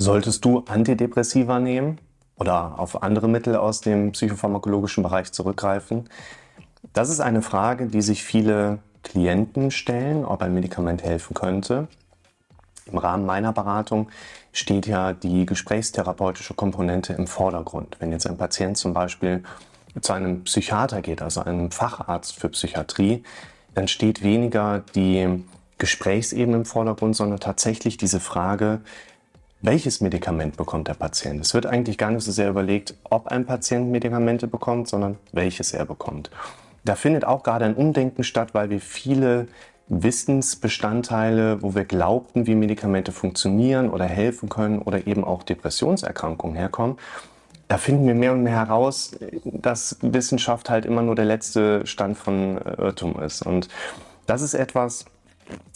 Solltest du Antidepressiva nehmen oder auf andere Mittel aus dem psychopharmakologischen Bereich zurückgreifen? Das ist eine Frage, die sich viele Klienten stellen, ob ein Medikament helfen könnte. Im Rahmen meiner Beratung steht ja die gesprächstherapeutische Komponente im Vordergrund. Wenn jetzt ein Patient zum Beispiel zu einem Psychiater geht, also einem Facharzt für Psychiatrie, dann steht weniger die Gesprächsebene im Vordergrund, sondern tatsächlich diese Frage, welches Medikament bekommt der Patient? Es wird eigentlich gar nicht so sehr überlegt, ob ein Patient Medikamente bekommt, sondern welches er bekommt. Da findet auch gerade ein Umdenken statt, weil wir viele Wissensbestandteile, wo wir glaubten, wie Medikamente funktionieren oder helfen können oder eben auch Depressionserkrankungen herkommen, da finden wir mehr und mehr heraus, dass Wissenschaft halt immer nur der letzte Stand von Irrtum ist. Und das ist etwas,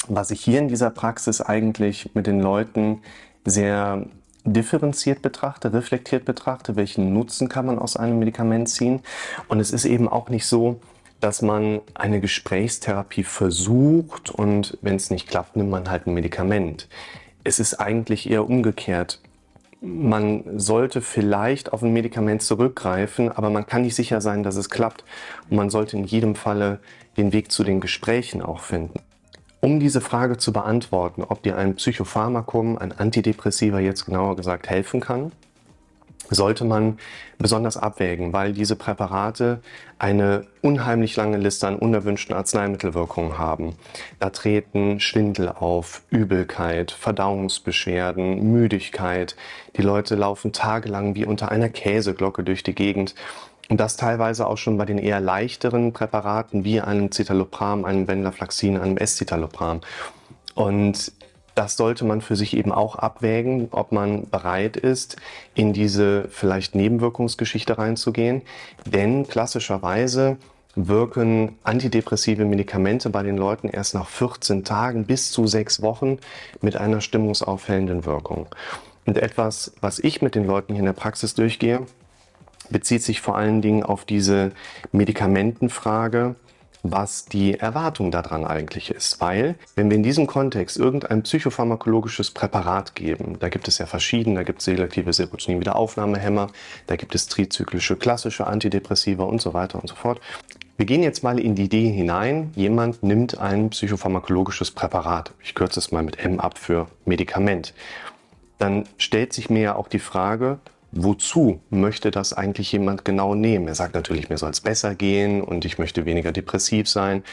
was ich hier in dieser Praxis eigentlich mit den Leuten sehr differenziert betrachte, reflektiert betrachte, welchen Nutzen kann man aus einem Medikament ziehen. Und es ist eben auch nicht so, dass man eine Gesprächstherapie versucht und wenn es nicht klappt, nimmt man halt ein Medikament. Es ist eigentlich eher umgekehrt. Man sollte vielleicht auf ein Medikament zurückgreifen, aber man kann nicht sicher sein, dass es klappt. Und man sollte in jedem Falle den Weg zu den Gesprächen auch finden. Um diese Frage zu beantworten, ob dir ein Psychopharmakum, ein Antidepressiva jetzt genauer gesagt helfen kann, sollte man besonders abwägen, weil diese Präparate eine unheimlich lange Liste an unerwünschten Arzneimittelwirkungen haben. Da treten Schwindel auf, Übelkeit, Verdauungsbeschwerden, Müdigkeit. Die Leute laufen tagelang wie unter einer Käseglocke durch die Gegend. Und das teilweise auch schon bei den eher leichteren Präparaten wie einem Citalopram, einem Venlafaxin, einem Escitalopram. Und das sollte man für sich eben auch abwägen, ob man bereit ist, in diese vielleicht Nebenwirkungsgeschichte reinzugehen. Denn klassischerweise wirken antidepressive Medikamente bei den Leuten erst nach 14 Tagen bis zu sechs Wochen mit einer stimmungsaufhellenden Wirkung. Und etwas, was ich mit den Leuten hier in der Praxis durchgehe, bezieht sich vor allen Dingen auf diese Medikamentenfrage, was die Erwartung daran eigentlich ist. Weil, wenn wir in diesem Kontext irgendein psychopharmakologisches Präparat geben, da gibt es ja verschiedene, da gibt es selektive Serotonin-Wiederaufnahmehämmer, da gibt es trizyklische klassische Antidepressiva und so weiter und so fort. Wir gehen jetzt mal in die Idee hinein, jemand nimmt ein psychopharmakologisches Präparat. Ich kürze es mal mit M ab für Medikament. Dann stellt sich mir ja auch die Frage, wozu möchte das eigentlich jemand genau nehmen? Er sagt natürlich, mir soll es besser gehen und ich möchte weniger depressiv sein.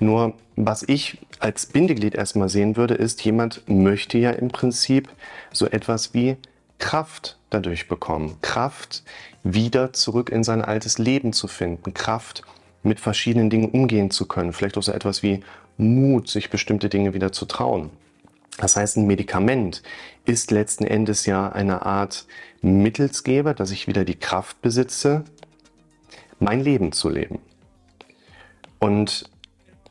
Nur was ich als Bindeglied erstmal sehen würde, ist, jemand möchte ja im Prinzip so etwas wie Kraft dadurch bekommen. Kraft, wieder zurück in sein altes Leben zu finden. Kraft, mit verschiedenen Dingen umgehen zu können. Vielleicht auch so etwas wie Mut, sich bestimmte Dinge wieder zu trauen. Das heißt, ein Medikament ist letzten Endes ja eine Art Mittelsgeber, dass ich wieder die Kraft besitze, mein Leben zu leben. Und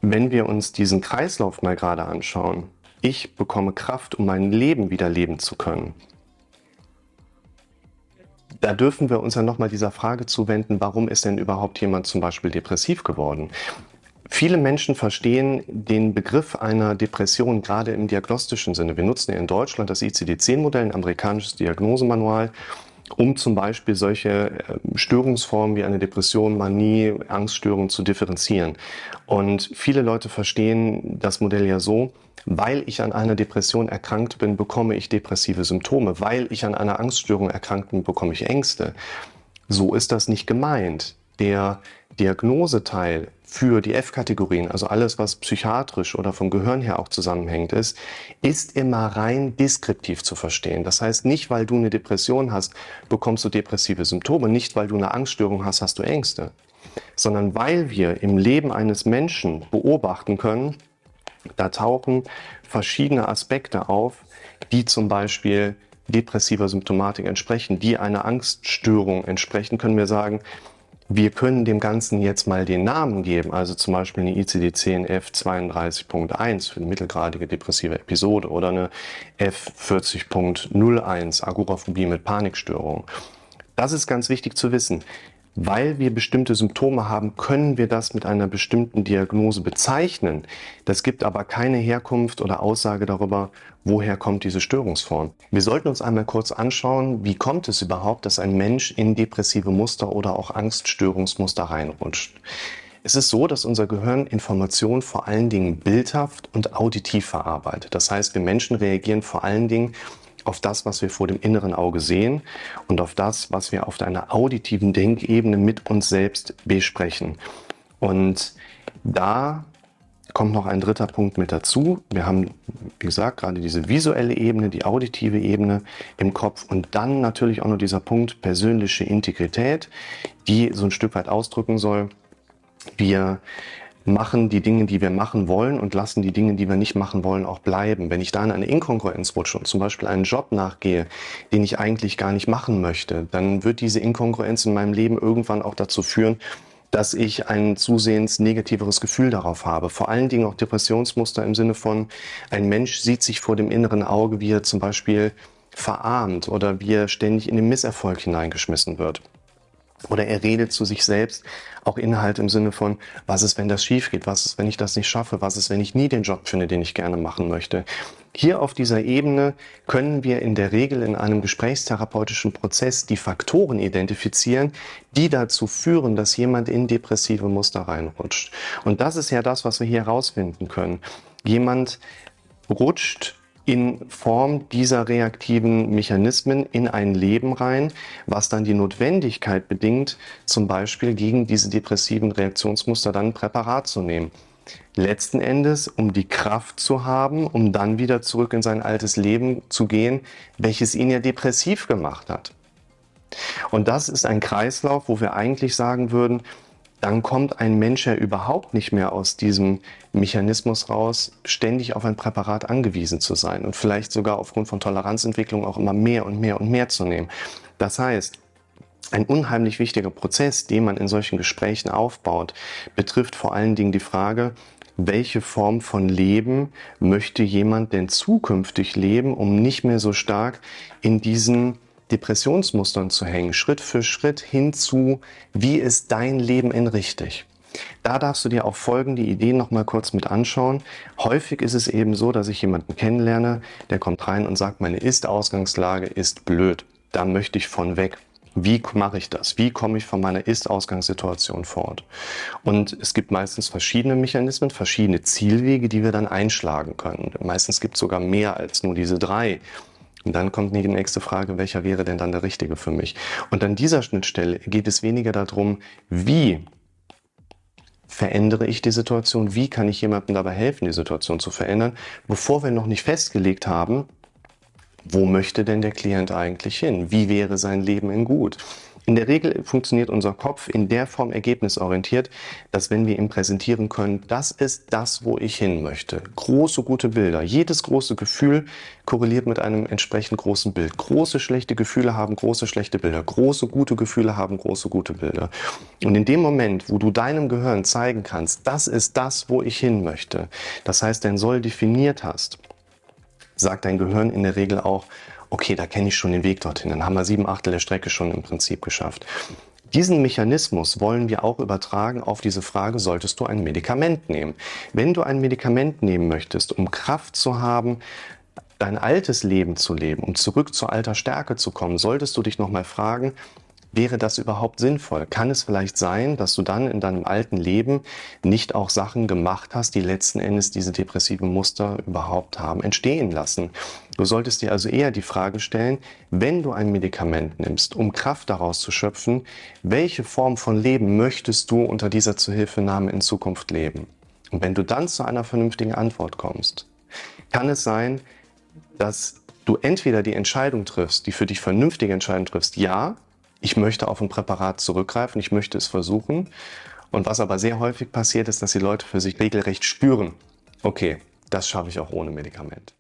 wenn wir uns diesen Kreislauf mal gerade anschauen, ich bekomme Kraft, um mein Leben wieder leben zu können. Da dürfen wir uns ja nochmal dieser Frage zuwenden, warum ist denn überhaupt jemand zum Beispiel depressiv geworden? Viele Menschen verstehen den Begriff einer Depression gerade im diagnostischen Sinne. Wir nutzen ja in Deutschland das ICD-10-Modell, ein amerikanisches Diagnosemanual, um zum Beispiel solche ähm, Störungsformen wie eine Depression, Manie, Angststörung zu differenzieren. Und viele Leute verstehen das Modell ja so, weil ich an einer Depression erkrankt bin, bekomme ich depressive Symptome. Weil ich an einer Angststörung erkrankt bin, bekomme ich Ängste. So ist das nicht gemeint. Der Diagnoseteil für die F-Kategorien, also alles, was psychiatrisch oder vom Gehirn her auch zusammenhängt ist, ist immer rein deskriptiv zu verstehen. Das heißt, nicht weil du eine Depression hast, bekommst du depressive Symptome, nicht weil du eine Angststörung hast, hast du Ängste, sondern weil wir im Leben eines Menschen beobachten können, da tauchen verschiedene Aspekte auf, die zum Beispiel depressiver Symptomatik entsprechen, die einer Angststörung entsprechen, können wir sagen, wir können dem Ganzen jetzt mal den Namen geben, also zum Beispiel eine ICD-10 F32.1 für eine mittelgradige depressive Episode oder eine F40.01 Agoraphobie mit Panikstörung. Das ist ganz wichtig zu wissen. Weil wir bestimmte Symptome haben, können wir das mit einer bestimmten Diagnose bezeichnen. Das gibt aber keine Herkunft oder Aussage darüber, woher kommt diese Störungsform. Wir sollten uns einmal kurz anschauen, wie kommt es überhaupt, dass ein Mensch in depressive Muster oder auch Angststörungsmuster reinrutscht. Es ist so, dass unser Gehirn Informationen vor allen Dingen bildhaft und auditiv verarbeitet. Das heißt, wir Menschen reagieren vor allen Dingen auf das, was wir vor dem inneren Auge sehen und auf das, was wir auf einer auditiven Denkebene mit uns selbst besprechen. Und da kommt noch ein dritter Punkt mit dazu. Wir haben, wie gesagt, gerade diese visuelle Ebene, die auditive Ebene im Kopf und dann natürlich auch noch dieser Punkt persönliche Integrität, die so ein Stück weit ausdrücken soll, wir machen die Dinge, die wir machen wollen und lassen die Dinge, die wir nicht machen wollen, auch bleiben. Wenn ich da in eine Inkongruenz rutsche und zum Beispiel einen Job nachgehe, den ich eigentlich gar nicht machen möchte, dann wird diese Inkongruenz in meinem Leben irgendwann auch dazu führen, dass ich ein zusehends negativeres Gefühl darauf habe. Vor allen Dingen auch Depressionsmuster im Sinne von, ein Mensch sieht sich vor dem inneren Auge, wie er zum Beispiel verarmt oder wie er ständig in den Misserfolg hineingeschmissen wird. Oder er redet zu sich selbst auch Inhalt im Sinne von, was ist, wenn das schief geht? Was ist, wenn ich das nicht schaffe? Was ist, wenn ich nie den Job finde, den ich gerne machen möchte? Hier auf dieser Ebene können wir in der Regel in einem gesprächstherapeutischen Prozess die Faktoren identifizieren, die dazu führen, dass jemand in depressive Muster reinrutscht. Und das ist ja das, was wir hier herausfinden können. Jemand rutscht in Form dieser reaktiven Mechanismen in ein Leben rein, was dann die Notwendigkeit bedingt, zum Beispiel gegen diese depressiven Reaktionsmuster dann ein Präparat zu nehmen. Letzten Endes, um die Kraft zu haben, um dann wieder zurück in sein altes Leben zu gehen, welches ihn ja depressiv gemacht hat. Und das ist ein Kreislauf, wo wir eigentlich sagen würden, dann kommt ein Mensch ja überhaupt nicht mehr aus diesem Mechanismus raus, ständig auf ein Präparat angewiesen zu sein und vielleicht sogar aufgrund von Toleranzentwicklung auch immer mehr und mehr und mehr zu nehmen. Das heißt, ein unheimlich wichtiger Prozess, den man in solchen Gesprächen aufbaut, betrifft vor allen Dingen die Frage, welche Form von Leben möchte jemand denn zukünftig leben, um nicht mehr so stark in diesen Depressionsmustern zu hängen, Schritt für Schritt hin zu, wie ist dein Leben in richtig. Da darfst du dir auch folgende Ideen noch mal kurz mit anschauen. Häufig ist es eben so, dass ich jemanden kennenlerne, der kommt rein und sagt, meine Ist-Ausgangslage ist blöd. Da möchte ich von weg. Wie mache ich das? Wie komme ich von meiner Ist-Ausgangssituation fort? Und es gibt meistens verschiedene Mechanismen, verschiedene Zielwege, die wir dann einschlagen können. Meistens gibt es sogar mehr als nur diese drei. Und dann kommt die nächste Frage, welcher wäre denn dann der richtige für mich? Und an dieser Schnittstelle geht es weniger darum, wie verändere ich die Situation, wie kann ich jemandem dabei helfen, die Situation zu verändern, bevor wir noch nicht festgelegt haben, wo möchte denn der Klient eigentlich hin? Wie wäre sein Leben in gut? In der Regel funktioniert unser Kopf in der Form ergebnisorientiert, dass wenn wir ihm präsentieren können, das ist das, wo ich hin möchte. Große, gute Bilder. Jedes große Gefühl korreliert mit einem entsprechend großen Bild. Große, schlechte Gefühle haben große, schlechte Bilder. Große, gute Gefühle haben große, gute Bilder. Und in dem Moment, wo du deinem Gehirn zeigen kannst, das ist das, wo ich hin möchte, das heißt, dein Soll definiert hast, sagt dein Gehirn in der Regel auch, okay, da kenne ich schon den Weg dorthin. Dann haben wir sieben Achtel der Strecke schon im Prinzip geschafft. Diesen Mechanismus wollen wir auch übertragen auf diese Frage, solltest du ein Medikament nehmen? Wenn du ein Medikament nehmen möchtest, um Kraft zu haben, dein altes Leben zu leben, um zurück zur alter Stärke zu kommen, solltest du dich nochmal fragen, Wäre das überhaupt sinnvoll? Kann es vielleicht sein, dass du dann in deinem alten Leben nicht auch Sachen gemacht hast, die letzten Endes diese depressiven Muster überhaupt haben entstehen lassen? Du solltest dir also eher die Frage stellen, wenn du ein Medikament nimmst, um Kraft daraus zu schöpfen, welche Form von Leben möchtest du unter dieser Zuhilfenahme in Zukunft leben? Und wenn du dann zu einer vernünftigen Antwort kommst, kann es sein, dass du entweder die Entscheidung triffst, die für dich vernünftige Entscheidung triffst, ja, ich möchte auf ein Präparat zurückgreifen, ich möchte es versuchen. Und was aber sehr häufig passiert, ist, dass die Leute für sich regelrecht spüren, okay, das schaffe ich auch ohne Medikament.